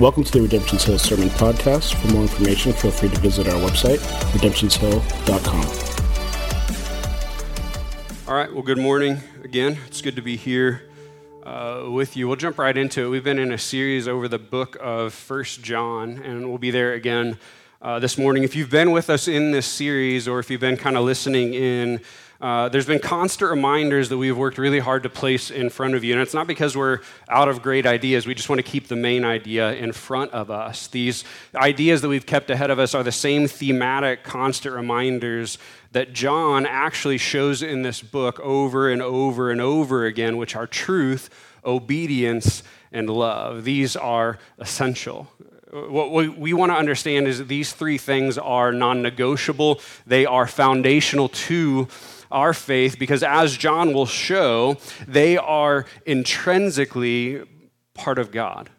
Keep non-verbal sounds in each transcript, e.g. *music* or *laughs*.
Welcome to the Redemption's Hill Sermon Podcast. For more information, feel free to visit our website, redemptionshill.com. All right, well, good morning again. It's good to be here uh, with you. We'll jump right into it. We've been in a series over the book of First John, and we'll be there again uh, this morning. If you've been with us in this series, or if you've been kind of listening in, uh, there's been constant reminders that we've worked really hard to place in front of you. And it's not because we're out of great ideas. We just want to keep the main idea in front of us. These ideas that we've kept ahead of us are the same thematic, constant reminders that John actually shows in this book over and over and over again, which are truth, obedience, and love. These are essential what we, want to understand is that these three things are non negotiable, they are foundational to our faith because, as John will show, they are intrinsically part of God.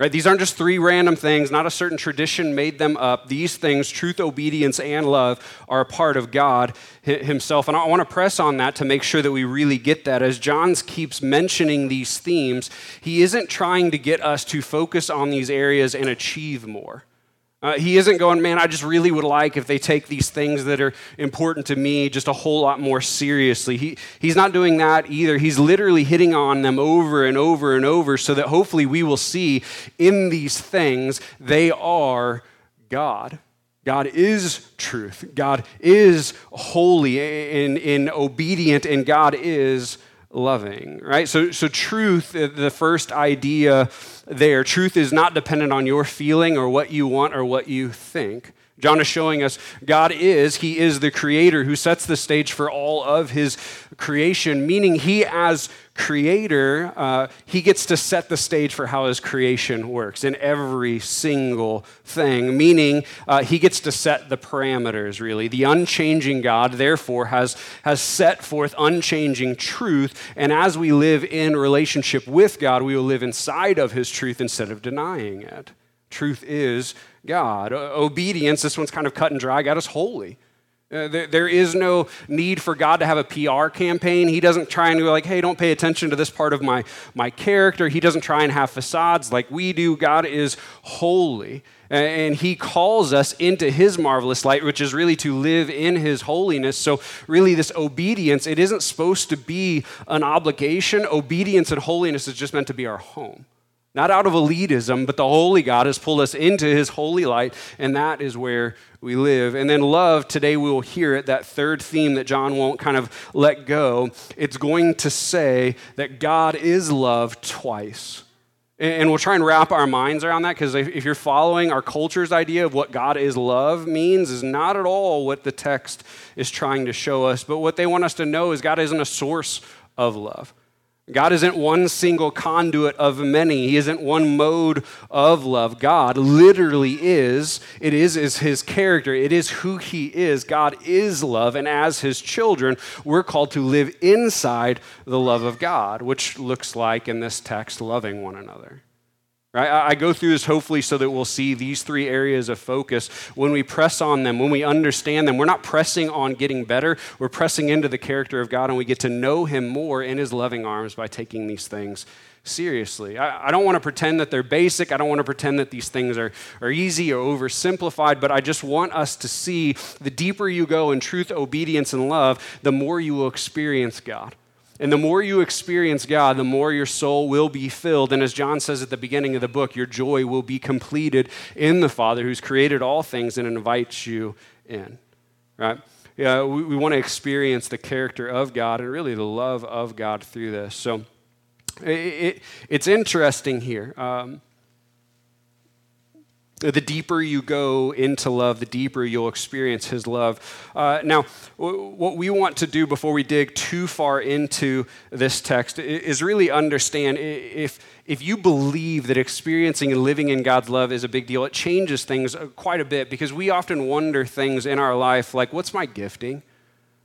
Right? These aren't just three random things, not a certain tradition made them up. These things, truth, obedience, and love, are a part of God Himself. And I want to press on that to make sure that we really get that. As John keeps mentioning these themes, he isn't trying to get us to focus on these areas and achieve more. Uh, he isn't going, man, I just really would like if they take these things that are important to me just a whole lot more seriously. He, he's not doing that either. He's literally hitting on them over and over and over so that hopefully we will see in these things they are God. God is truth. God is holy and, and obedient, and God is loving, right? So, so truth, uh, the first idea there, truth is not dependent on your feeling or what you want or what you think. John is showing us God is, He is the creator who sets the stage for all of His creation, meaning He, as creator, uh, He gets to set the stage for how His creation works in every single thing, meaning uh, He gets to set the parameters, really. The unchanging God, therefore, has, has set forth unchanging truth, and as we live in relationship with God, we will live inside of His truth instead of denying it. Truth is God. Obedience, this one's kind of cut and dry. God is holy. Uh, there, there is no need for God to have a PR campaign. He doesn't try and go like, hey, don't pay attention to this part of my, my character. He doesn't try and have facades like we do. God is holy. And he calls us into his marvelous light, which is really to live in his holiness. So, really, this obedience, it isn't supposed to be an obligation. Obedience and holiness is just meant to be our home. Not out of elitism, but the holy God has pulled us into his holy light, and that is where we live. And then love, today we will hear it, that third theme that John won't kind of let go. It's going to say that God is love twice. And we'll try and wrap our minds around that because if you're following our culture's idea of what God is love means, is not at all what the text is trying to show us. But what they want us to know is God isn't a source of love. God isn't one single conduit of many. He isn't one mode of love. God literally is. It is, is his character. It is who he is. God is love. And as his children, we're called to live inside the love of God, which looks like in this text, loving one another. Right? I go through this hopefully so that we'll see these three areas of focus. When we press on them, when we understand them, we're not pressing on getting better. We're pressing into the character of God, and we get to know Him more in His loving arms by taking these things seriously. I, I don't want to pretend that they're basic. I don't want to pretend that these things are, are easy or oversimplified, but I just want us to see the deeper you go in truth, obedience, and love, the more you will experience God. And the more you experience God, the more your soul will be filled. And as John says at the beginning of the book, your joy will be completed in the Father who's created all things and invites you in. Right? Yeah, we, we want to experience the character of God and really the love of God through this. So it, it, it's interesting here. Um, the deeper you go into love, the deeper you'll experience His love. Uh, now, w- what we want to do before we dig too far into this text is really understand if, if you believe that experiencing and living in God's love is a big deal, it changes things uh, quite a bit because we often wonder things in our life like, what's my gifting?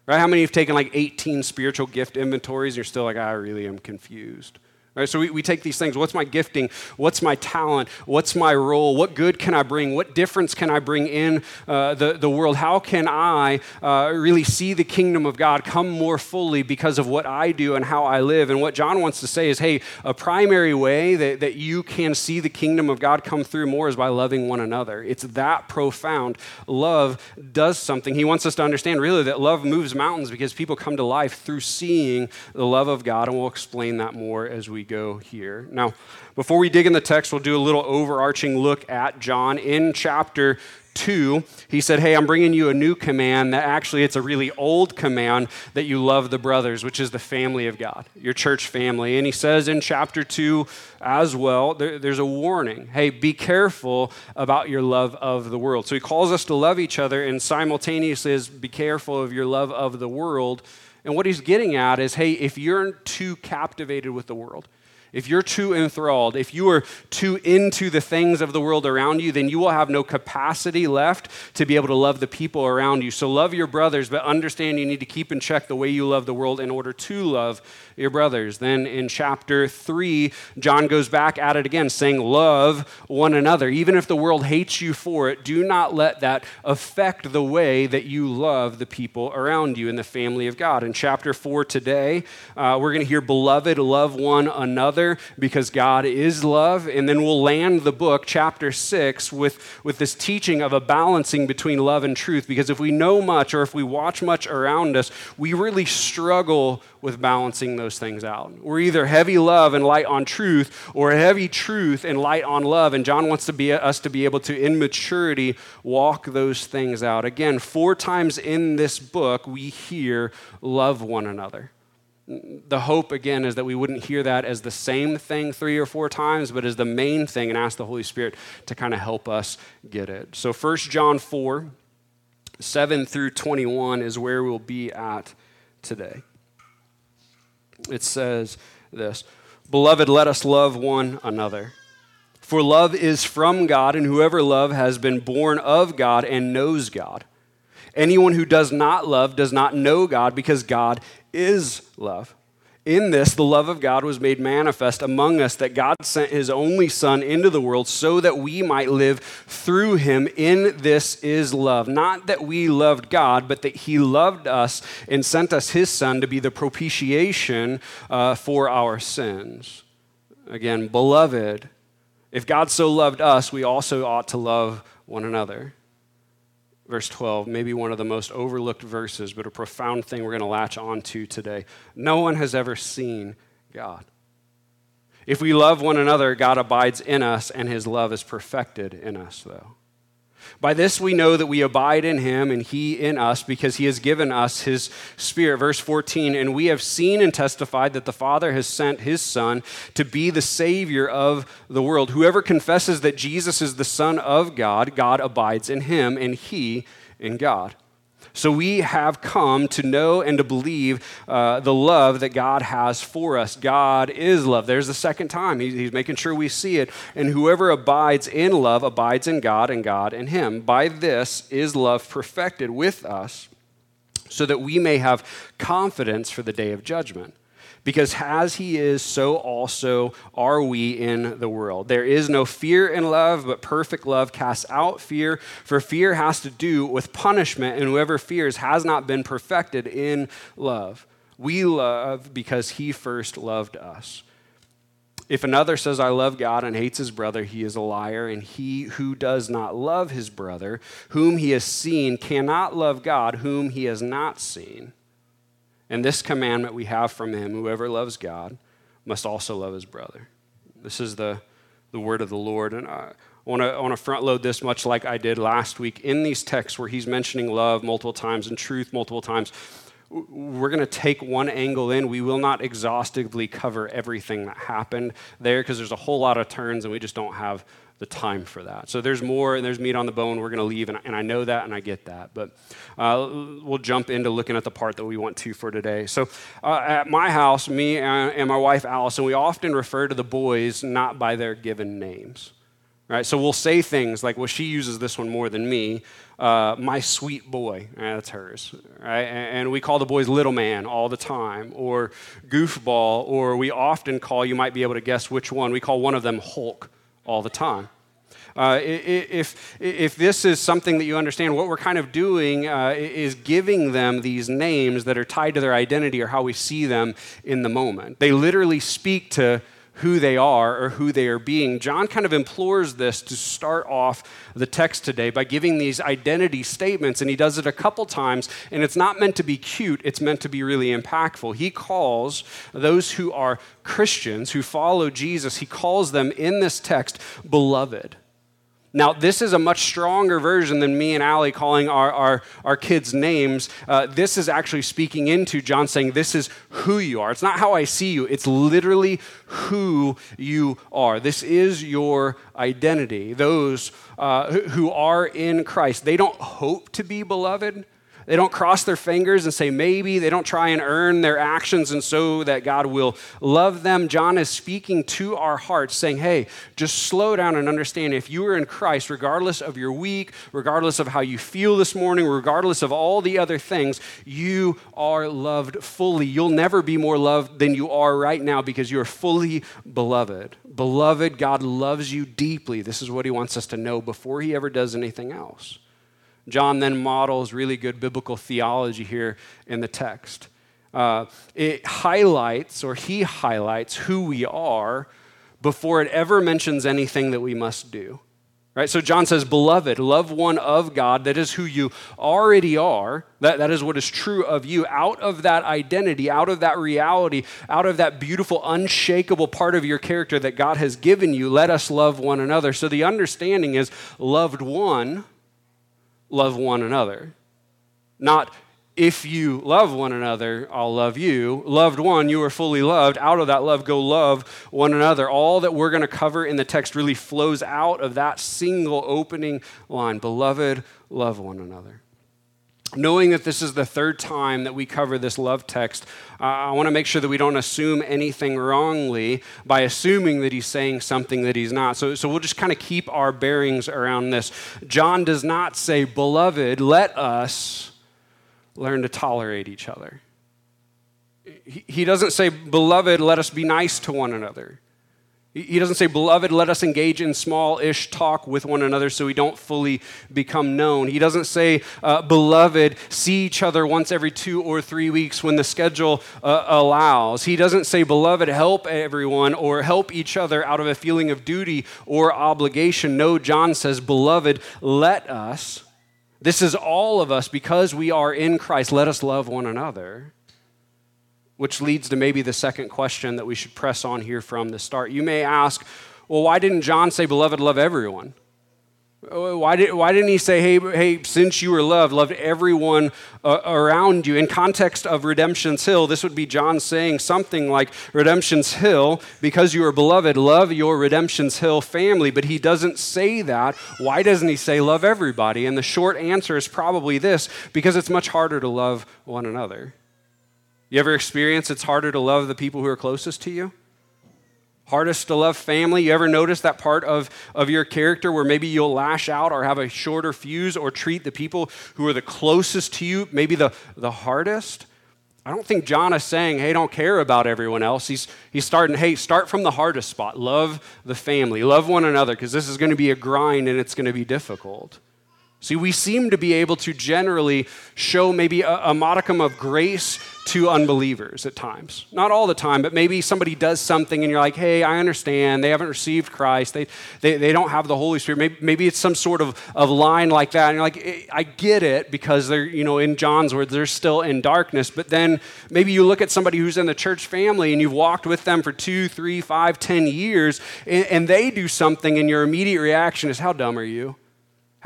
Right? How many have taken like 18 spiritual gift inventories and you're still like, I really am confused? Right, so we, we take these things what's my gifting? What's my talent? What's my role? What good can I bring? What difference can I bring in uh, the, the world? How can I uh, really see the kingdom of God come more fully because of what I do and how I live? And what John wants to say is hey, a primary way that, that you can see the kingdom of God come through more is by loving one another. It's that profound. Love does something. He wants us to understand really that love moves mountains because people come to life through seeing the love of God, and we'll explain that more as we go here. Now, before we dig in the text, we'll do a little overarching look at John. In chapter 2 he said hey i'm bringing you a new command that actually it's a really old command that you love the brothers which is the family of god your church family. And he says in chapter 2 as well there, there's a warning. Hey be careful about your love of the world. So he calls us to love each other and simultaneously says be careful of your love of the world. And what he's getting at is hey if you're too captivated with the world if you're too enthralled, if you are too into the things of the world around you, then you will have no capacity left to be able to love the people around you. So love your brothers, but understand you need to keep in check the way you love the world in order to love your brothers. Then in chapter 3, John goes back at it again, saying, Love one another. Even if the world hates you for it, do not let that affect the way that you love the people around you in the family of God. In chapter 4 today, uh, we're going to hear, Beloved, love one another because God is love. And then we'll land the book, chapter six, with, with this teaching of a balancing between love and truth. Because if we know much or if we watch much around us, we really struggle with balancing those things out. We're either heavy love and light on truth or heavy truth and light on love. And John wants to be, us to be able to, in maturity, walk those things out. Again, four times in this book, we hear love one another the hope again is that we wouldn't hear that as the same thing three or four times but as the main thing and ask the holy spirit to kind of help us get it. So 1 john 4 7 through 21 is where we'll be at today. It says this beloved let us love one another. For love is from god and whoever love has been born of god and knows god. Anyone who does not love does not know god because god is love. In this, the love of God was made manifest among us that God sent his only Son into the world so that we might live through him. In this is love. Not that we loved God, but that he loved us and sent us his Son to be the propitiation uh, for our sins. Again, beloved, if God so loved us, we also ought to love one another verse 12, maybe one of the most overlooked verses, but a profound thing we're going to latch on to today. No one has ever seen God. If we love one another, God abides in us, and his love is perfected in us, though. By this we know that we abide in him and he in us because he has given us his spirit. Verse 14, and we have seen and testified that the Father has sent his Son to be the Savior of the world. Whoever confesses that Jesus is the Son of God, God abides in him and he in God. So we have come to know and to believe uh, the love that God has for us. God is love. There's the second time. He's, he's making sure we see it. And whoever abides in love abides in God and God in him. By this is love perfected with us so that we may have confidence for the day of judgment because as he is, so also are we in the world. There is no fear in love, but perfect love casts out fear, for fear has to do with punishment, and whoever fears has not been perfected in love. We love because he first loved us. If another says, I love God and hates his brother, he is a liar. And he who does not love his brother, whom he has seen, cannot love God, whom he has not seen. And this commandment we have from him whoever loves God must also love his brother. This is the, the word of the Lord. And I want to want to front load this much like I did last week in these texts where he's mentioning love multiple times and truth multiple times. We're going to take one angle in. We will not exhaustively cover everything that happened there because there's a whole lot of turns and we just don't have the time for that. So there's more and there's meat on the bone. We're going to leave, and, and, I know that and I get that. But uh, we'll jump into looking at the part that we want to for today. So uh, at my house, me and my wife Allison, we often refer to the boys not by their given names. Right? So we'll say things like, well, she uses this one more than me. Uh, my sweet boy, that's hers. Right? And we call the boys little man all the time, or goofball, or we often call, you might be able to guess which one, we call one of them Hulk all the time. Uh, if, if this is something that you understand, what we're kind of doing uh, is giving them these names that are tied to their identity or how we see them in the moment. They literally speak to who they are or who they are being. John kind of implores this to start off the text today by giving these identity statements, and he does it a couple times, and it's not meant to be cute, it's meant to be really impactful. He calls those who are Christians, who follow Jesus, he calls them in this text beloved. Now, this is a much stronger version than me and Allie calling our, our, our kids names. Uh, this is actually speaking into John saying, This is who you are. It's not how I see you, it's literally who you are. This is your identity. Those uh, who are in Christ, they don't hope to be beloved. They don't cross their fingers and say maybe. They don't try and earn their actions and so that God will love them. John is speaking to our hearts, saying, hey, just slow down and understand if you are in Christ, regardless of your week, regardless of how you feel this morning, regardless of all the other things, you are loved fully. You'll never be more loved than you are right now because you are fully beloved. Beloved, God loves you deeply. This is what he wants us to know before he ever does anything else. John then models really good biblical theology here in the text. Uh, it highlights, or he highlights, who we are before it ever mentions anything that we must do. Right? So John says, Beloved, love one of God. That is who you already are. That, that is what is true of you. Out of that identity, out of that reality, out of that beautiful, unshakable part of your character that God has given you, let us love one another. So the understanding is loved one love one another. Not if you love one another, I'll love you. Loved one, you are fully loved. Out of that love, go love one another. All that we're going to cover in the text really flows out of that single opening line Beloved, love one another. Knowing that this is the third time that we cover this love text, uh, I want to make sure that we don't assume anything wrongly by assuming that he's saying something that he's not. So, so we'll just kind of keep our bearings around this. John does not say, Beloved, let us learn to tolerate each other. He, he doesn't say, Beloved, let us be nice to one another. He doesn't say, Beloved, let us engage in small ish talk with one another so we don't fully become known. He doesn't say, uh, Beloved, see each other once every two or three weeks when the schedule uh, allows. He doesn't say, Beloved, help everyone or help each other out of a feeling of duty or obligation. No, John says, Beloved, let us. This is all of us because we are in Christ. Let us love one another which leads to maybe the second question that we should press on here from the start. You may ask, well, why didn't John say, Beloved, love everyone? Why, did, why didn't he say, hey, hey, since you were loved, loved everyone uh, around you? In context of Redemption's Hill, this would be John saying something like, Redemption's Hill, because you are beloved, love your Redemption's Hill family. But he doesn't say that. Why doesn't he say, love everybody? And the short answer is probably this because it's much harder to love one another. You ever experience it's harder to love the people who are closest to you? Hardest to love family. You ever notice that part of, of your character where maybe you'll lash out or have a shorter fuse or treat the people who are the closest to you maybe the, the hardest? I don't think John is saying, hey, don't care about everyone else. He's, he's starting, hey, start from the hardest spot. Love the family, love one another, because this is going to be a grind and it's going to be difficult. See, we seem to be able to generally show maybe a, a, modicum of grace to unbelievers at times. Not all the time, but maybe somebody does something and you're like, hey, I understand. They haven't received Christ. They, they, they don't have the Holy Spirit. Maybe, maybe it's some sort of, of line like that. And you're like, I get it because they're, you know, in John's words, they're still in darkness. But then maybe you look at somebody who's in the church family and you've walked with them for two, three, five, ten years, and, and they do something and your immediate reaction is, how dumb are you?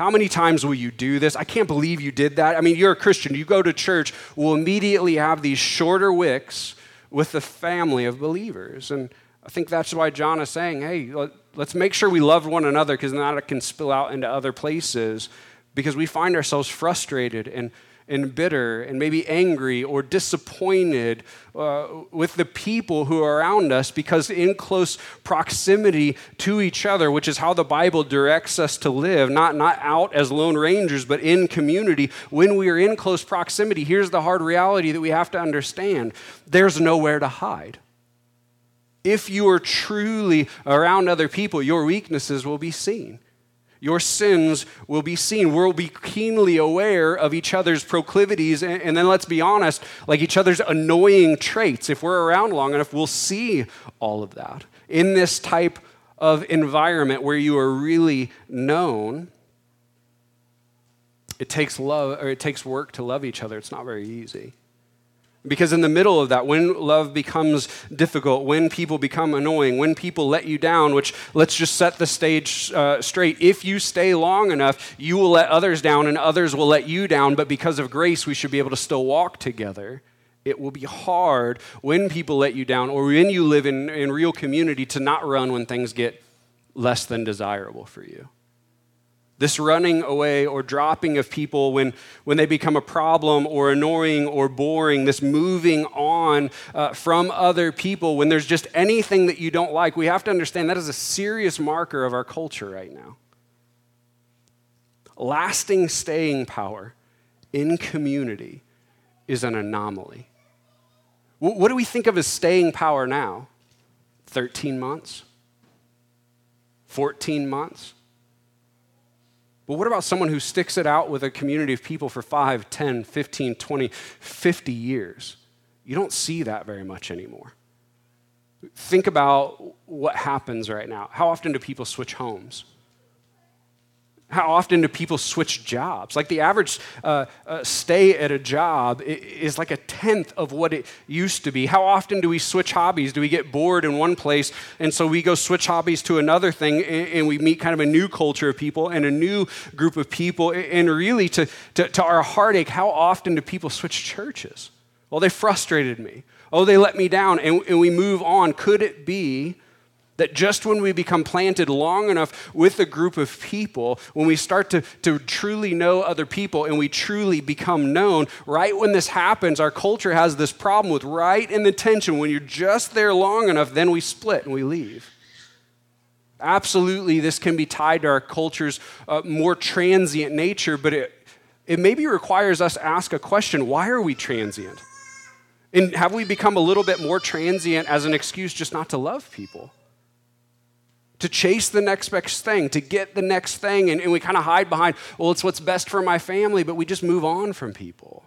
How many times will you do this? I can't believe you did that. I mean, you're a Christian. You go to church, we'll immediately have these shorter wicks with the family of believers. And I think that's why John is saying, hey, let's make sure we love one another because then that can spill out into other places because we find ourselves frustrated and, and bitter and maybe angry or disappointed uh, with the people who are around us because in close proximity to each other, which is how the Bible directs us to live, not, not out as lone rangers, but in community, when we are in close proximity, here's the hard reality that we have to understand. There's nowhere to hide. If you are truly around other people, your weaknesses will be seen your sins will be seen. We'll be keenly aware of each other's proclivities, and, and, then let's be honest, like each other's annoying traits. If we're around long enough, we'll see all of that. In this type of environment where you are really known, it takes love or it takes work to love each other. It's not very easy. Because in the middle of that, when love becomes difficult, when people become annoying, when people let you down, which let's just set the stage uh, straight. If you stay long enough, you will let others down and others will let you down, but because of grace, we should be able to still walk together. It will be hard when people let you down or when you live in, in real community to not run when things get less than desirable for you this running away or dropping of people when, when they become a problem or annoying or boring, this moving on uh, from other people, when there's just anything that you don't like, we have to understand that is a serious marker of our culture right now. Lasting staying power in community is an anomaly. What do we think of as staying power now? 13 months? 14 months? But what about someone who sticks it out with a community of people for 5, 10, 15, 20, 50 years? You don't see that very much anymore. Think about what happens right now. How often do people switch homes? How often do people switch jobs? Like the average uh, uh, stay at a job is like a tenth of what it used to be. How often do we switch hobbies? Do we get bored in one place and so we go switch hobbies to another thing and, we meet kind of a new culture of people and a new group of people? And really, to, to, to our heartache, how often do people switch churches? Well, they frustrated me. Oh, they let me down. And, and we move on. Could it be? That just when we become planted long enough with a group of people, when we start to, to truly know other people and we truly become known, right when this happens, our culture has this problem with right in the tension. When you're just there long enough, then we split and we leave. Absolutely, this can be tied to our culture's uh, more transient nature, but it, it maybe requires us to ask a question why are we transient? And have we become a little bit more transient as an excuse just not to love people? To chase the next best thing, to get the next thing. And, and we kind of hide behind, well, it's what's best for my family, but we just move on from people.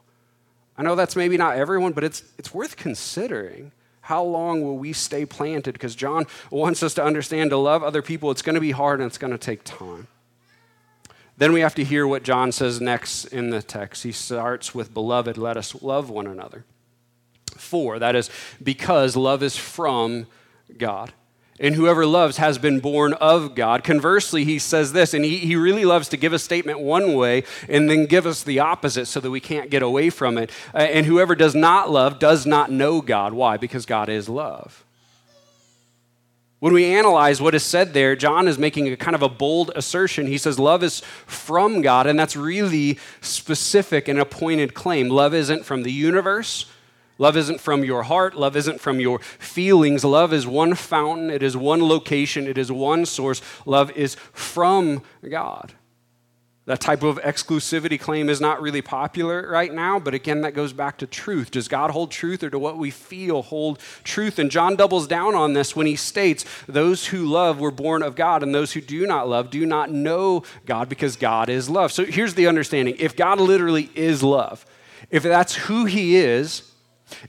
I know that's maybe not everyone, but it's, it's worth considering. How long will we stay planted? Because John wants us to understand to love other people, it's going to be hard and it's going to take time. Then we have to hear what John says next in the text. He starts with, Beloved, let us love one another. For, that is, because love is from God. And whoever loves has been born of God. Conversely, he says this, and he, he really loves to give a statement one way and then give us the opposite so that we can't get away from it. Uh, and whoever does not love does not know God. Why? Because God is love. When we analyze what is said there, John is making a kind of a bold assertion. He says, Love is from God, and that's really specific and a pointed claim. Love isn't from the universe. Love isn't from your heart. Love isn't from your feelings. Love is one fountain. It is one location. It is one source. Love is from God. That type of exclusivity claim is not really popular right now, but again, that goes back to truth. Does God hold truth or do what we feel hold truth? And John doubles down on this when he states, Those who love were born of God, and those who do not love do not know God because God is love. So here's the understanding if God literally is love, if that's who he is,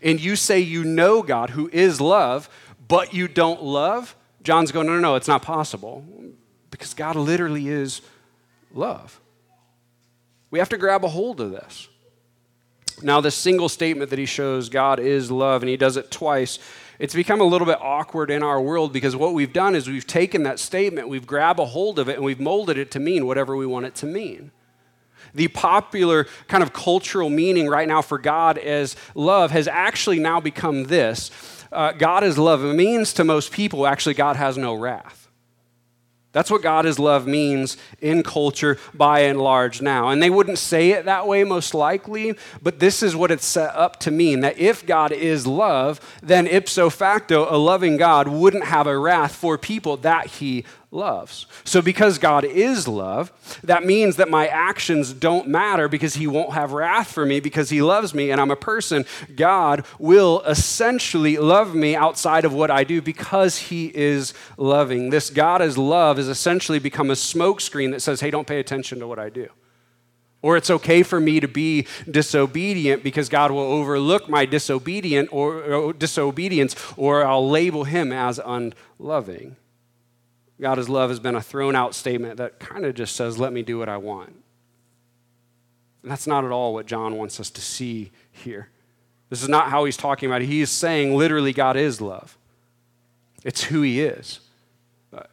and you say you know God who is love, but you don't love, John's going, no, no, no, it's not possible because God literally is love. We have to grab a hold of this. Now, this single statement that he shows, God is love, and he does it twice, it's become a little bit awkward in our world because what we've done is we've taken that statement, we've grabbed a hold of it, and we've molded it to mean whatever we want it to mean the popular kind of cultural meaning right now for God as love has actually now become this uh, God is love. It means to most people, actually, God has no wrath. That's what God is love means in culture by and large now. And they wouldn't say it that way most likely, but this is what it's set up to mean that if God is love, then ipso facto, a loving God wouldn't have a wrath for people that he loves. So, because God is love, that means that my actions don't matter because He won't have wrath for me because He loves me and I'm a person. God will essentially love me outside of what I do because He is loving. This God is love has essentially become a smokescreen that says, hey, don't pay attention to what I do. Or it's okay for me to be disobedient because God will overlook my disobedient or, or disobedience, or I'll label him as unloving. God love has been a thrown out statement that kind of just says, let me do what I want. And that's not at all what John wants us to see here. This is not how he's talking about it. He's saying literally, God is love, it's who he is. Uh,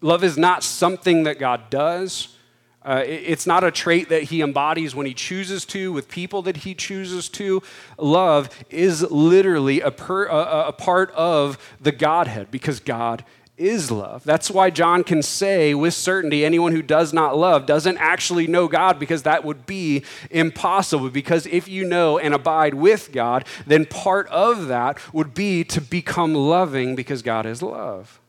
love is not something that God does. Uh, it's not a trait that he embodies when he chooses to, with people that he chooses to. Love is literally a, per, a, a part of the Godhead because God is love. That's why John can say with certainty anyone who does not love doesn't actually know God because that would be impossible. Because if you know and abide with God, then part of that would be to become loving because God is love.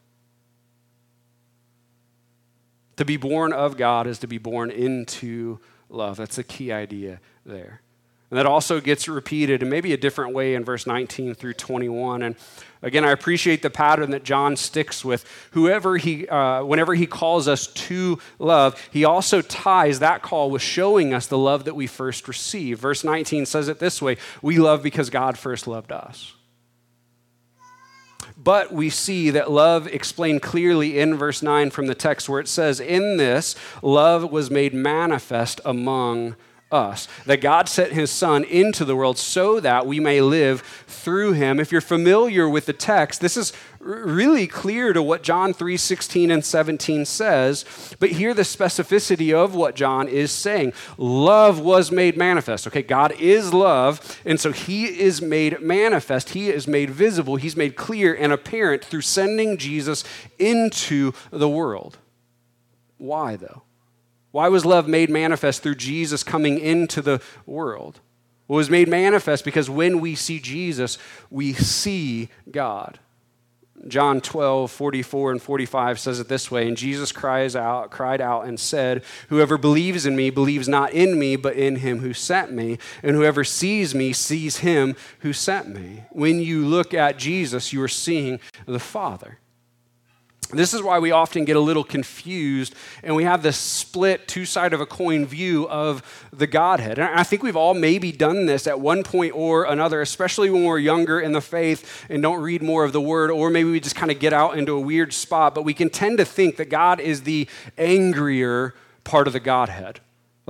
To be born of God is to be born into love. That's the key idea there. And that also gets repeated in maybe a different way in verse 19 through 21. And again, I appreciate the pattern that John sticks with. Whoever he, uh, whenever he calls us to love, he also ties that call with showing us the love that we first received. Verse 19 says it this way We love because God first loved us. But we see that love explained clearly in verse 9 from the text where it says, In this, love was made manifest among us. That God sent his son into the world so that we may live through him. If you're familiar with the text, this is really clear to what John 3 16 and 17 says. But hear the specificity of what John is saying. Love was made manifest. Okay, God is love, and so he is made manifest. He is made visible. He's made clear and apparent through sending Jesus into the world. Why, though? Why was love made manifest through Jesus coming into the world? Well, it was made manifest because when we see Jesus, we see God. John 12, 44 and 45 says it this way, and Jesus cries out, cried out and said, Whoever believes in me believes not in me, but in him who sent me. And whoever sees me sees him who sent me. When you look at Jesus, you are seeing the Father. This is why we often get a little confused and we have this split, two side of a coin view of the Godhead. And I think we've all maybe done this at one point or another, especially when we're younger in the faith and don't read more of the Word, or maybe we just kind of get out into a weird spot. But we can tend to think that God is the angrier part of the Godhead.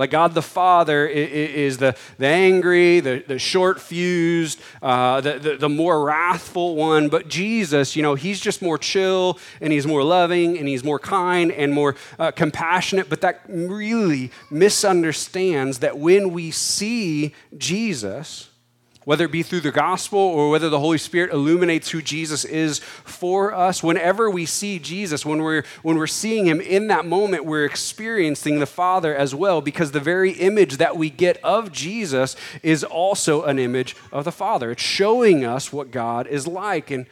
Like God the Father is the, the angry, the, the short fused, uh, the, the, the, more wrathful one. But Jesus, you know, he's just more chill and he's more loving and he's more kind and more uh, compassionate. But that really misunderstands that when we see Jesus, whether it be through the gospel or whether the Holy Spirit illuminates who Jesus is for us. Whenever we see Jesus, when we're, when we're seeing him in that moment, we're experiencing the Father as well, because the very image that we get of Jesus is also an image of the Father. It's showing us what God is like. And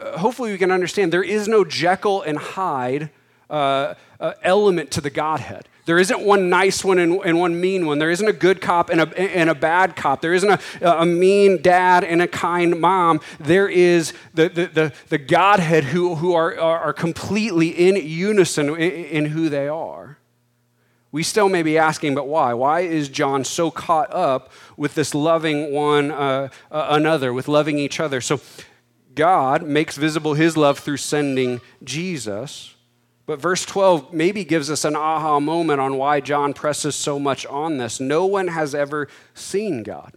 uh, hopefully we can understand there is no Jekyll and Hyde uh, uh, element to the Godhead. There isn't one nice one and, and, one mean one. There isn't a good cop and a, and a bad cop. There isn't a, a mean dad and a kind mom. There is the, the, the, the Godhead who, who are, are, completely in unison in, in who they are. We still may be asking, but why? Why is John so caught up with this loving one uh, uh, another, with loving each other? So God makes visible his love through sending Jesus. But verse 12 maybe gives us an aha moment on why John presses so much on this. No one has ever seen God.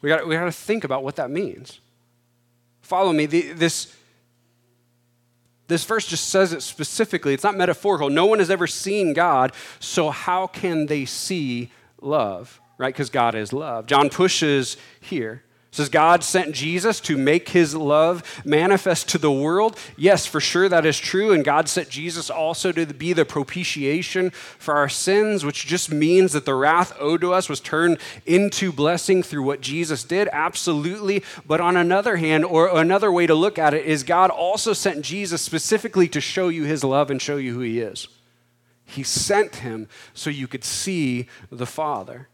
We got, we to think about what that means. Follow me. The, this, this verse just says it specifically. It's not metaphorical. No one has ever seen God, so how can they see love? Right? Because God is love. John pushes here. Says God sent Jesus to make his love manifest to the world. Yes, for sure that is true. And God sent Jesus also to be the propitiation for our sins, which just means that the wrath owed to us was turned into blessing through what Jesus did. Absolutely. But on another hand, or another way to look at it, is God also sent Jesus specifically to show you his love and show you who he is. He sent him so you could see the Father.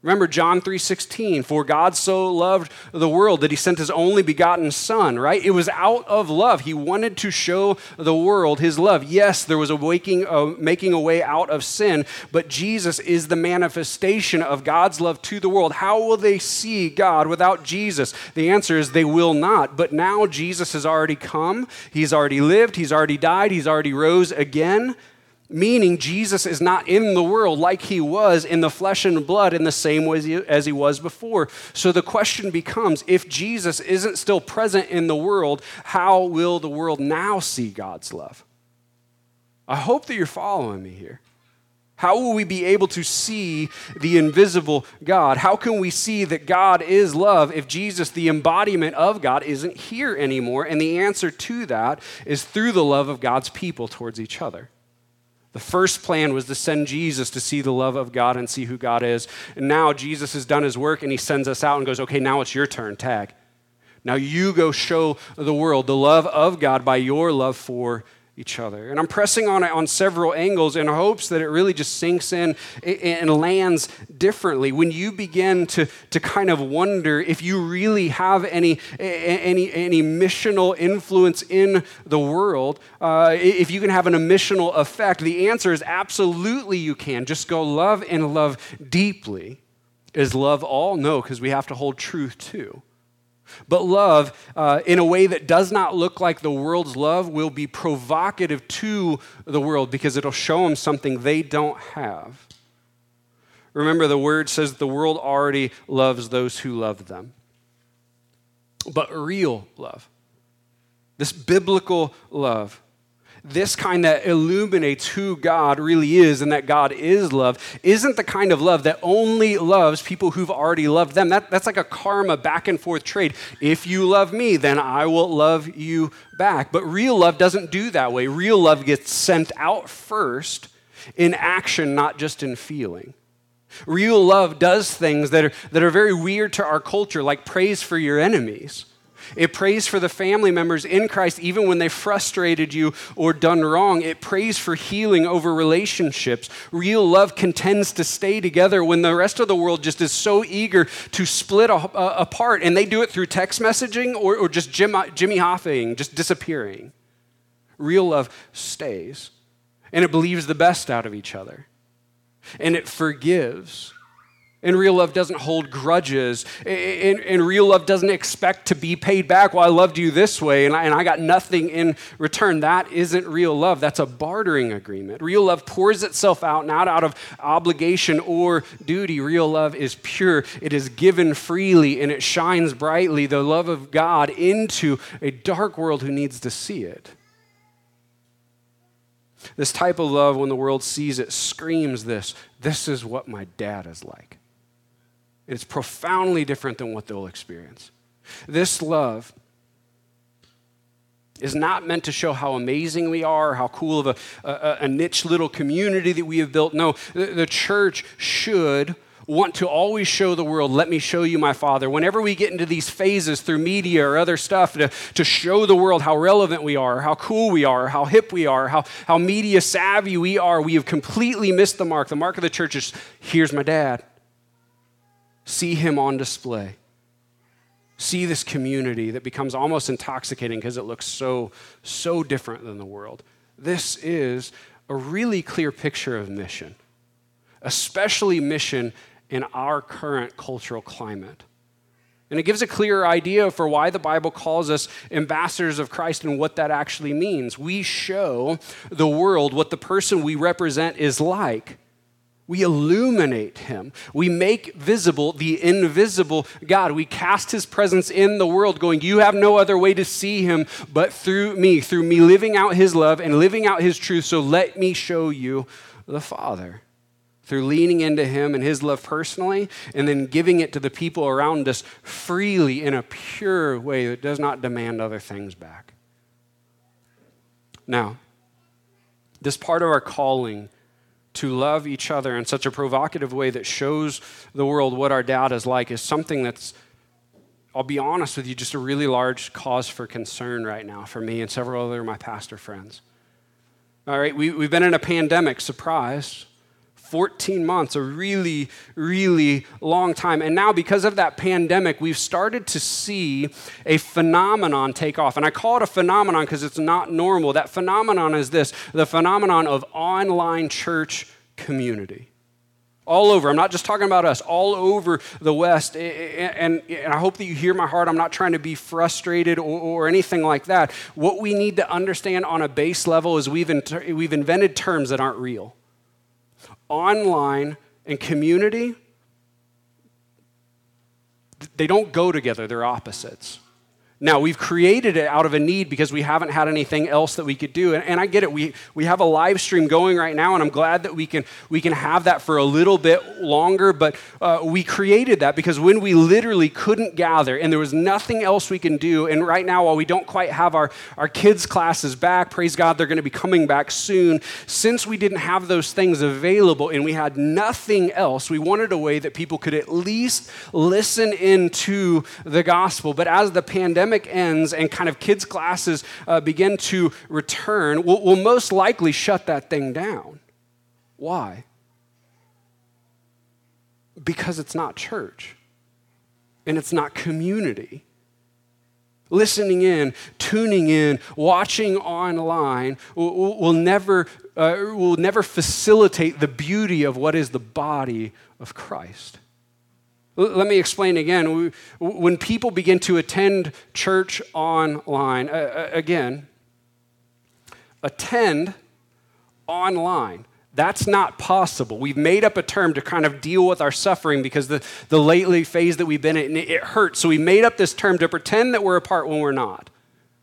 Remember John 3:16, for God so loved the world that he sent his only begotten son, right? It was out of love. He wanted to show the world his love. Yes, there was a waking uh, making a way out of sin, but Jesus is the manifestation of God's love to the world. How will they see God without Jesus? The answer is they will not. But now Jesus has already come. He's already lived, he's already died, he's already rose again meaning Jesus is not in the world like he was in the flesh and blood in the same way as he was before. So the question becomes if Jesus isn't still present in the world, how will the world now see God's love? I hope that you're following me here. How will we be able to see the invisible God? How can we see that God is love if Jesus, the embodiment of God, isn't here anymore? And the answer to that is through the love of God's people towards each other. The first plan was to send Jesus to see the love of God and see who God is. And now Jesus has done his work and he sends us out and goes, okay, now it's your turn, tag. Now you go show the world the love of God by your love for each other. And I'm pressing on it on several angles in hopes that it really just sinks in and lands differently. When you begin to, to kind of wonder if you really have any, any, any missional influence in the world, uh, if you can have an missional effect, the answer is absolutely you can. Just go love and love deeply. Is love all? No, because we have to hold truth too. But love, uh, in a way that does not look like the world's love, will be provocative to the world because it'll show them something they don't have. Remember, the word says the world already loves those who love them. But real love, this biblical love, this kind that illuminates who God really is and that God is love isn't the kind of love that only loves people who've already loved them. That, that's like a karma back and forth trade. If you love me, then I will love you back. But real love doesn't do that way. Real love gets sent out first in action, not just in feeling. Real love does things that are, that are very weird to our culture, like praise for your enemies. It prays for the family members in Christ, even when they frustrated you or done wrong. It prays for healing over relationships. Real love contends to stay together when the rest of the world just is so eager to split a, a, apart. And they do it through text messaging or, or just Jim, Jimmy Hoffing, just disappearing. Real love stays. And it believes the best out of each other. And it forgives and real love doesn't hold grudges. And, and, real love doesn't expect to be paid back. Well, I loved you this way and I, and I got nothing in return. That isn't real love. That's a bartering agreement. Real love pours itself out, not out of obligation or duty. Real love is pure, it is given freely, and it shines brightly the love of God into a dark world who needs to see it. This type of love, when the world sees it, screams this this is what my dad is like. It's profoundly different than what they'll experience. This love is not meant to show how amazing we are, how cool of a, a, a niche little community that we have built. No, the, the church should want to always show the world, let me show you my Father. Whenever we get into these phases through media or other stuff to, to show the world how relevant we are, how cool we are, how hip we are, how, how media savvy we are, we have completely missed the mark. The mark of the church is here's my dad see him on display. See this community that becomes almost intoxicating because it looks so, so different than the world. This is a really clear picture of mission, especially mission in our current cultural climate. And it gives a clear idea for why the Bible calls us ambassadors of Christ and what that actually means. We show the world what the person we represent is like we illuminate him. We make visible the invisible God. We cast his presence in the world, going, You have no other way to see him but through me, through me living out his love and living out his truth. So let me show you the Father through leaning into Him and His love personally, and then giving it to the people around us freely in a pure way that does not demand other things back. Now, this part of our calling to love each other in such a provocative way that shows the world what our dad is like is something that's, I'll be honest with you, just a really large cause for concern right now for me and several other of my pastor friends. All right, we, we've been in a pandemic, surprise. 14 months, a really, really long time. And now, because of that pandemic, we've started to see a phenomenon take off. And I call it a phenomenon because it's not normal. That phenomenon is this the phenomenon of online church community. All over. I'm not just talking about us, all over the West. And, and I hope that you hear my heart. I'm not trying to be frustrated or, or anything like that. What we need to understand on a base level is we've, inter- we've invented terms that aren't real online and community, they don't go together, they're opposites. Now, we've created it out of a need because we haven't had anything else that we could do. And, and, I get it. We, we have a live stream going right now, and I'm glad that we can, we can have that for a little bit longer. But uh, we created that because when we literally couldn't gather and there was nothing else we can do, and right now, while we don't quite have our, our kids' classes back, praise God, they're going to be coming back soon. Since we didn't have those things available and we had nothing else, we wanted a way that people could at least listen into the gospel. But as the pandemic pandemic ends and kind of kids' classes uh, begin to return, we'll, we'll most likely shut that thing down. Why? Because it's not church and it's not community. Listening in, tuning in, watching online will, will never, uh, will never facilitate the beauty of what is the body of Christ. Let me explain again. When people begin to attend church online, again, attend online. That's not possible. We've made up a term to kind of deal with our suffering because the, the lately phase that we've been in, it hurts. So we made up this term to pretend that we're apart when we're not.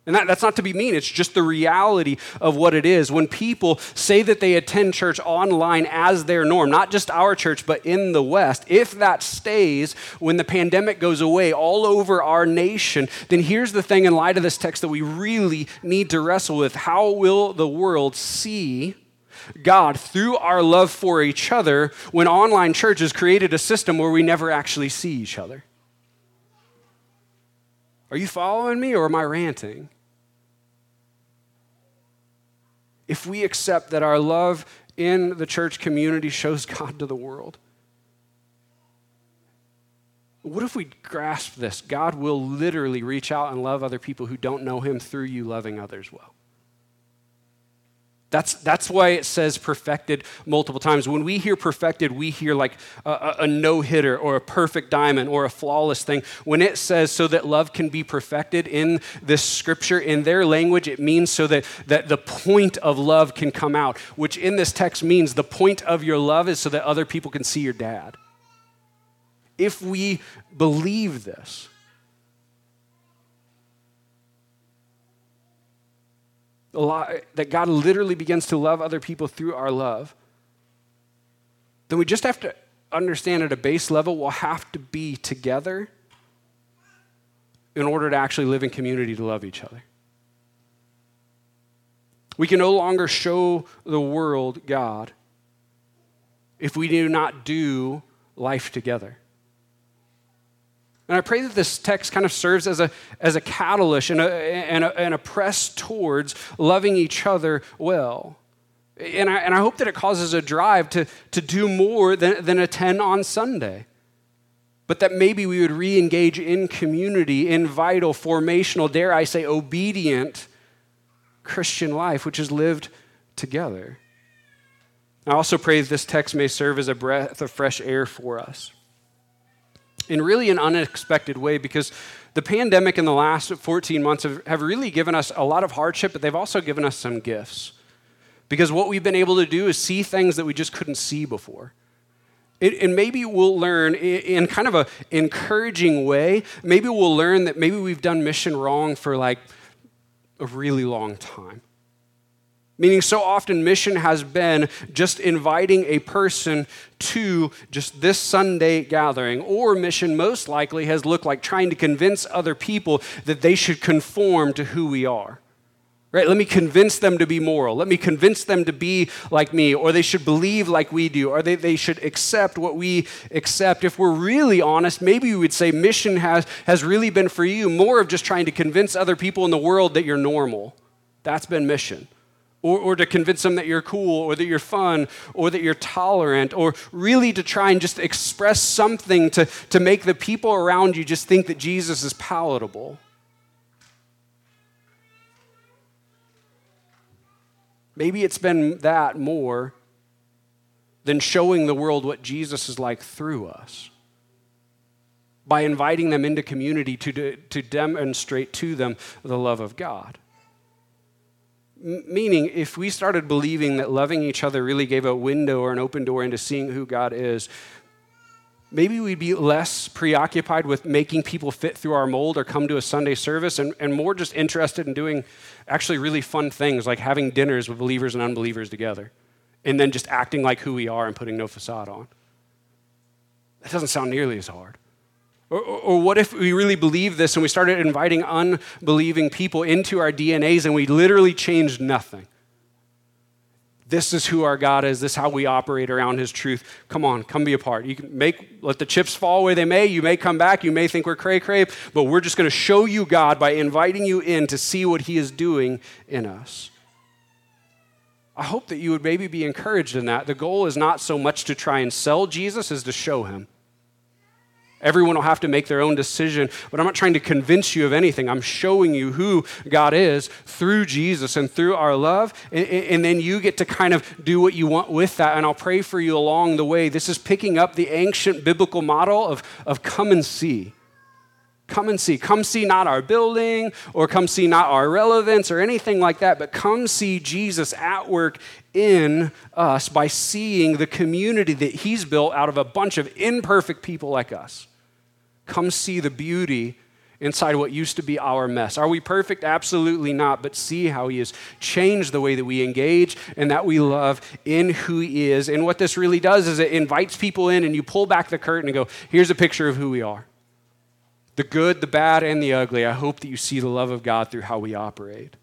And that, that's not to be mean, it's just the reality of what it is. When people say that they attend church online as their norm, not just our church, but in the West, if that stays when the pandemic goes away all over our nation, then here's the thing in light of this text that we really need to wrestle with how will the world see? God through our love for each other when online churches created a system where we never actually see each other. Are you following me or am I ranting? If we accept that our love in the church community shows God to the world? What if we grasp this? God will literally reach out and love other people who don't know Him through you loving others well. That's, that's why it says perfected multiple times. When we hear perfected, we hear like a, a no hitter or a perfect diamond or a flawless thing. When it says so that love can be perfected in this scripture, in their language, it means so that, that the point of love can come out, which in this text means the point of your love is so that other people can see your dad. If we believe this, that God literally begins to love other people through our love, then we just have to understand at a base level we'll have to be together in order to actually live in community to love each other. We can no longer show the world God if we do not do life together. And I pray that this text kind of serves as a, as a catalyst and a, and, a, and a press towards loving each other well. And I, and I hope that it causes a drive to, to do more than, than attend on Sunday. But that maybe we would re engage in community, in vital, formational, dare I say, obedient Christian life, which is lived together. I also pray that this text may serve as a breath of fresh air for us in really an unexpected way because the pandemic in the last 14 months have, have really given us a lot of hardship, but they've also given us some gifts. Because what we've been able to do is see things that we just couldn't see before. It, and maybe we'll learn in kind of an encouraging way, maybe we'll learn that maybe we've done mission wrong for like a really long time. Meaning, so often mission has been just inviting a person to just this Sunday gathering, or mission most likely has looked like trying to convince other people that they should conform to who we are. Right? Let me convince them to be moral. Let me convince them to be like me, or they should believe like we do, or they, they should accept what we accept. If we're really honest, maybe we would say mission has, has really been for you more of just trying to convince other people in the world that you're normal. That's been mission or, or to convince them that you're cool or that you're fun or that you're tolerant or really to try and just express something to, to make the people around you just think that Jesus is palatable. Maybe it's been that more than showing the world what Jesus is like through us by inviting them into community to, to demonstrate to them the love of God. Meaning, if we started believing that loving each other really gave a window or an open door into seeing who God is, maybe we'd be less preoccupied with making people fit through our mold or come to a Sunday service and, and more just interested in doing actually really fun things like having dinners with believers and unbelievers together and then just acting like who we are and putting no facade on. That doesn't sound nearly as hard. Or, or, what if we really believe this and we started inviting unbelieving people into our DNAs and we literally changed nothing? This is who our God is. This is how we operate around His truth. Come on, come be a part. You can make let the chips fall where they may. You may come back. You may think we're cray cray, but we're just going to show you God by inviting you in to see what He is doing in us. I hope that you would maybe be encouraged in that. The goal is not so much to try and sell Jesus as to show Him. Everyone will have to make their own decision, but I'm not trying to convince you of anything. I'm showing you who God is through Jesus and through our love, and, and, then you get to kind of do what you want with that. And I'll pray for you along the way. This is picking up the ancient biblical model of, of come and see. Come and see. Come see not our building or come see not our relevance or anything like that, but come see Jesus at work in us by seeing the community that He's built out of a bunch of imperfect people like us. Come see the beauty inside what used to be our mess. Are we perfect? Absolutely not. But see how He has changed the way that we engage and that we love in who He is. And what this really does is it invites people in, and you pull back the curtain and go, here's a picture of who we are the good, the bad, and the ugly. I hope that you see the love of God through how we operate.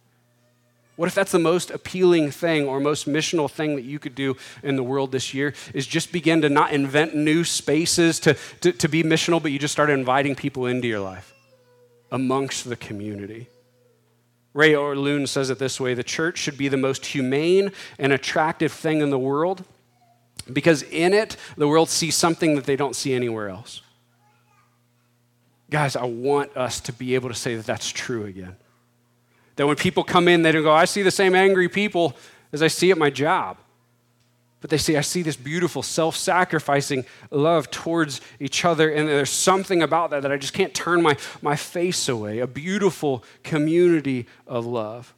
What if that's the most appealing thing or most missional thing that you could do in the world this year? Is just begin to not invent new spaces to, to, to be missional, but you just start inviting people into your life amongst the community. Ray Ortlund says it this way the church should be the most humane and attractive thing in the world because in it, the world sees something that they don't see anywhere else. Guys, I want us to be able to say that that's true again. That when people come in, they don't go, I see the same angry people as I see at my job. But they say, I see this beautiful, self sacrificing love towards each other. And there's something about that that I just can't turn my, my face away. A beautiful community of love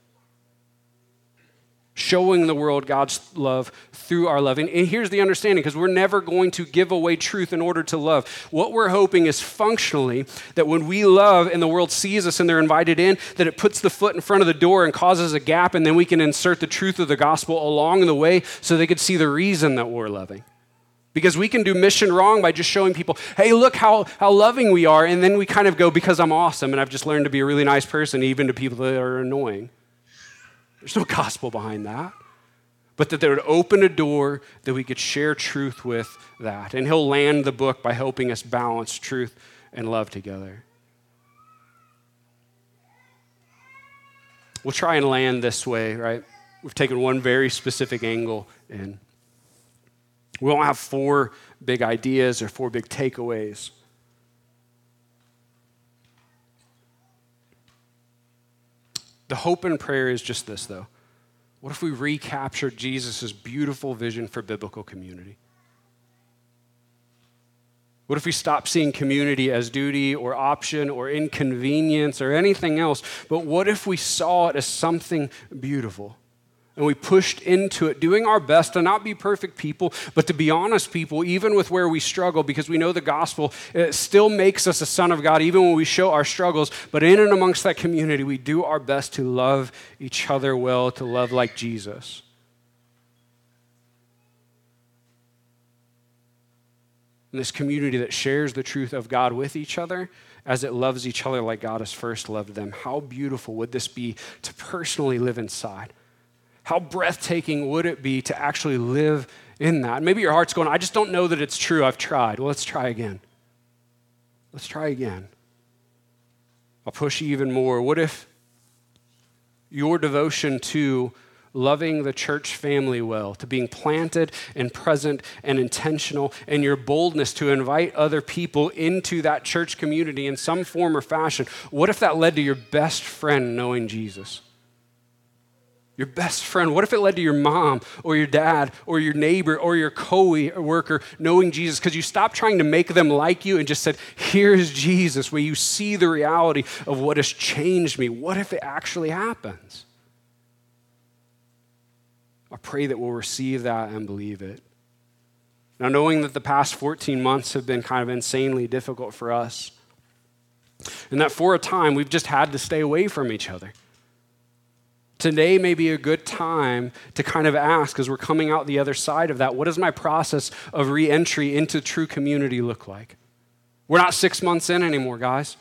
showing the world God's love through our love. And, and here's the understanding because we're never going to give away truth in order to love. What we're hoping is functionally that when we love and the world sees us and they're invited in, that it puts the foot in front of the door and causes a gap, and then we can insert the truth of the gospel along the way so they could see the reason that we're loving. Because we can do mission wrong by just showing people, hey, look how, how loving we are. And then we kind of go, because I'm awesome and I've just learned to be a really nice person, even to people that are annoying. There's no gospel behind that. But that they would open a door that we could share truth with that. And he'll land the book by helping us balance truth and love together. We'll try and land this way, right? We've taken one very specific angle in. We won't have four big ideas or four big takeaways. The hope and prayer is just this, though. What if we recapture Jesus' beautiful vision for biblical community? What if we stop seeing community as duty or option or inconvenience or anything else? But what if we saw it as something beautiful? And we pushed into it, doing our best to not be perfect people, but to be honest people, even with where we struggle, because we know the gospel still makes us a son of God, even when we show our struggles. But in and amongst that community, we do our best to love each other well, to love like Jesus. In this community that shares the truth of God with each other, as it loves each other like God has first loved them. How beautiful would this be to personally live inside? How breathtaking would it be to actually live in that? Maybe your heart's going, I just don't know that it's true. I've tried. Well, let's try again. Let's try again. I'll push you even more. What if your devotion to loving the church family well, to being planted and present and intentional, and your boldness to invite other people into that church community in some form or fashion, what if that led to your best friend knowing Jesus? Your best friend? What if it led to your mom or your dad or your neighbor or your co worker knowing Jesus? Because you stopped trying to make them like you and just said, Here's Jesus, where you see the reality of what has changed me. What if it actually happens? I pray that we'll receive that and believe it. Now, knowing that the past 14 months have been kind of insanely difficult for us, and that for a time we've just had to stay away from each other. Today may be a good time to kind of ask, as we're coming out the other side of that, what does my process of reentry into true community look like? We're not six months in anymore, guys.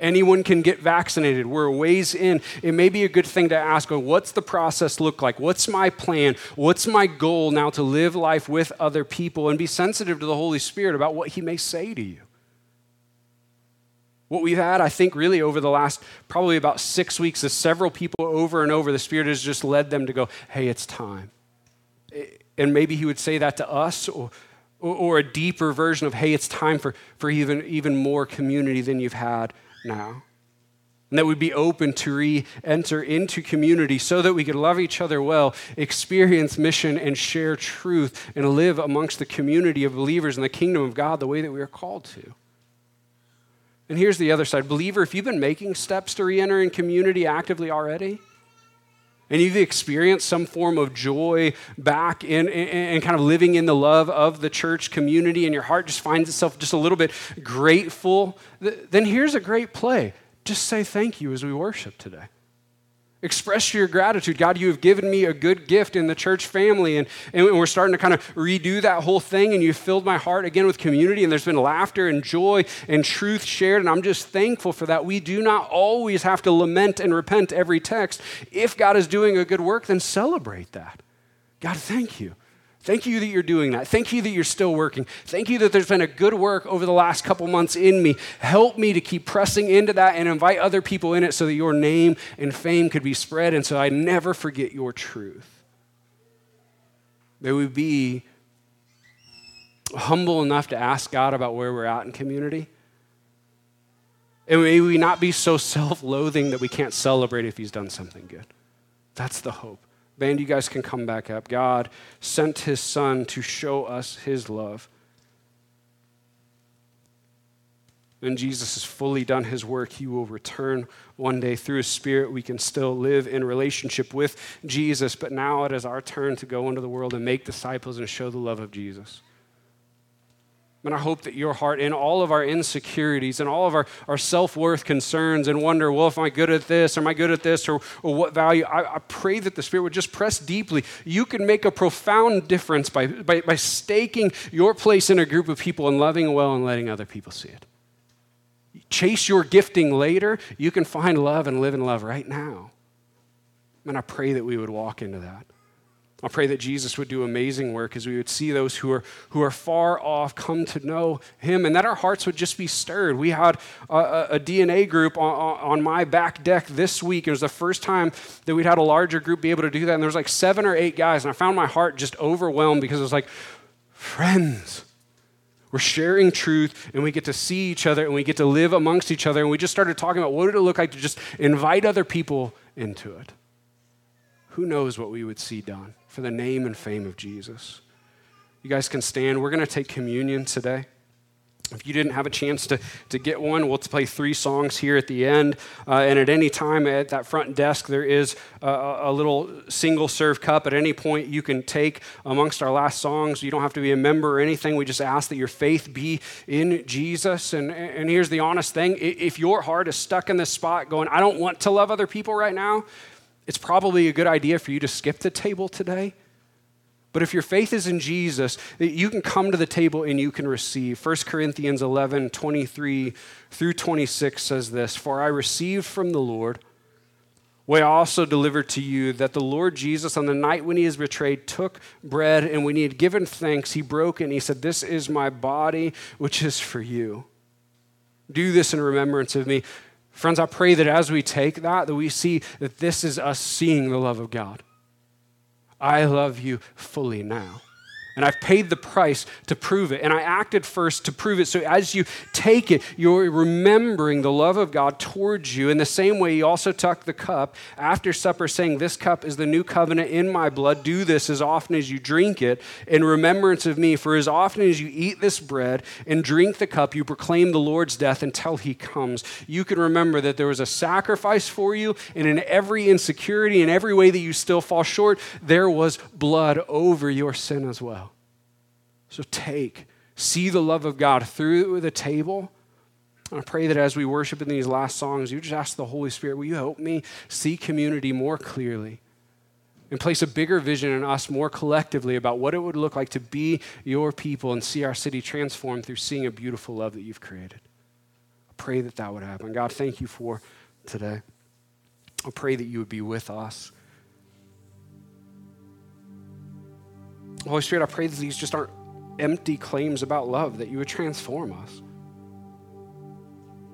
Anyone can get vaccinated. We're ways in. It may be a good thing to ask, well, what's the process look like? What's my plan? What's my goal now to live life with other people and be sensitive to the Holy Spirit about what He may say to you? What we've had, I think, really over the last probably about six weeks is several people over and over, the Spirit has just led them to go, hey, it's time. Eh, and maybe He would say that to us or, or a deeper version of, hey, it's time for, for even, even more community than you've had now. And that we'd be open to re enter into community so that we could love each other well, experience mission, and share truth, and live amongst the community of believers in the kingdom of God the way that we are called to. And here's the other side. Believer, if you've been making steps to re enter in community actively already, and you've experienced some form of joy back in and kind of living in the love of the church community, and your heart just finds itself just a little bit grateful, then here's a great play. Just say thank you as we worship today. Express your gratitude. God, you have given me a good gift in the church family. And, and we're starting to kind of redo that whole thing. And you filled my heart again with community. And there's been laughter and joy and truth shared. And I'm just thankful for that. We do not always have to lament and repent every text. If God is doing a good work, then celebrate that. God, thank you. Thank you that you're doing that. Thank you that you're still working. Thank you that there's been a good work over the last couple months in me. Help me to keep pressing into that and invite other people in it so that your name and fame could be spread and so I never forget your truth. May we be humble enough to ask God about where we're at in community. And may we not be so *laughs* self loathing that we can't celebrate if He's done something good. That's the hope. Band, you guys can come back up. God sent his son to show us his love. When Jesus has fully done his work, he will return one day through his spirit. We can still live in relationship with Jesus, but now it is our turn to go into the world and make disciples and show the love of Jesus. And I hope that your heart, in all of our insecurities and all of our, our self worth concerns, and wonder, well, if I am good at this? Am I good at this? Or, or what value? I, I pray that the Spirit would just press deeply. You can make a profound difference by, by, by staking your place in a group of people and loving well and letting other people see it. Chase your gifting later. You can find love and live in love right now. And I pray that we would walk into that. I pray that Jesus would do amazing work as we would see those who are, who are far off come to know him and that our hearts would just be stirred. We had a, a DNA group on, on, my back deck this week. It was the first time that we'd had a larger group be able to do that. And there was like seven or eight guys. And I found my heart just overwhelmed because it was like, friends. We're sharing truth and we get to see each other and we get to live amongst each other. And we just started talking about what did it look like to just invite other people into it. Who knows what we would see done? for the name and fame of Jesus. You guys can stand. We're going to take communion today. If you didn't have a chance to, to get one, we'll play three songs here at the end. Uh, and at any time at that front desk, there is a, a, little single serve cup. At any point, you can take amongst our last songs. You don't have to be a member or anything. We just ask that your faith be in Jesus. And, and here's the honest thing if your heart is stuck in this spot going, I don't want to love other people right now, it's probably a good idea for you to skip the table today but if your faith is in Jesus, you can come to the table and you can receive. 1 Corinthians 11, 23 through 26 says this For I received from the Lord what I also delivered to you that the Lord Jesus, on the night when he is betrayed, took bread, and when he had given thanks, he broke it, and he said, This is my body, which is for you. Do this in remembrance of me. Friends, I pray that as we take that, that we see that this is us seeing the love of God. I love you fully now. And I've paid the price to prove it. And I acted first to prove it. So as you take it, you're remembering the love of God towards you. In the same way, you also took the cup after supper, saying, This cup is the new covenant in my blood. Do this as often as you drink it in remembrance of me. For as often as you eat this bread and drink the cup, you proclaim the Lord's death until he comes. You can remember that there was a sacrifice for you, and in every insecurity, in every way that you still fall short, there was blood over your sin as well. So take, see the love of God through the table. I pray that as we worship in these last songs, you just ask the Holy Spirit, will you help me see community more clearly and place a bigger vision in us more collectively about what it would look like to be your people and see our city transformed through seeing a beautiful love that you've created? I pray that that would happen. God, thank you for today. I pray that you would be with us. Holy Spirit, I pray that these just aren't empty claims about love, that you would transform us.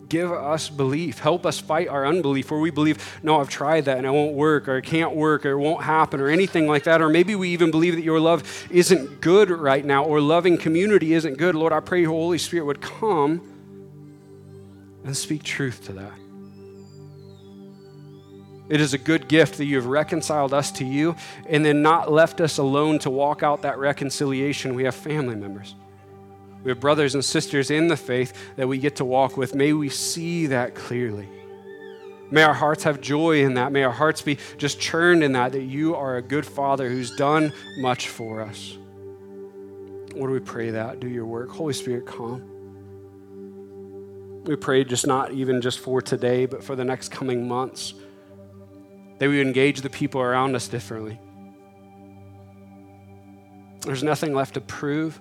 Give us belief. Help us fight our unbelief where we believe, no, I've tried that and it won't work, or it can't work, or it won't happen, or anything like that. Or maybe we even believe that your love isn't good right now, or loving community isn't good. Lord, I pray your Holy Spirit would come and speak truth to that. It is a good gift that you have reconciled us to you and then not left us alone to walk out that reconciliation. We have family members. We have brothers and sisters in the faith that we get to walk with. May we see that clearly. May our hearts have joy in that. May our hearts be just churned in that, that you are a good Father who's done much for us. What do we pray that. Do your work. Holy Spirit, come. We pray just not even just for today, but for the next coming months that we would engage the people around us differently. There's nothing left to prove.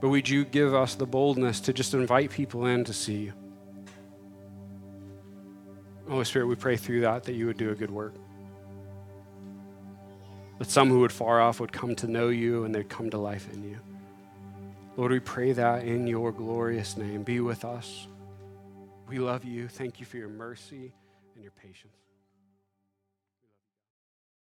But would you give us the boldness to just invite people in to see you? Holy Spirit, we pray through that that you would do a good work. That some who would far off would come to know you and they'd come to life in you. Lord, we pray that in your glorious name. Be with us. We love you. Thank you for your mercy and your patience.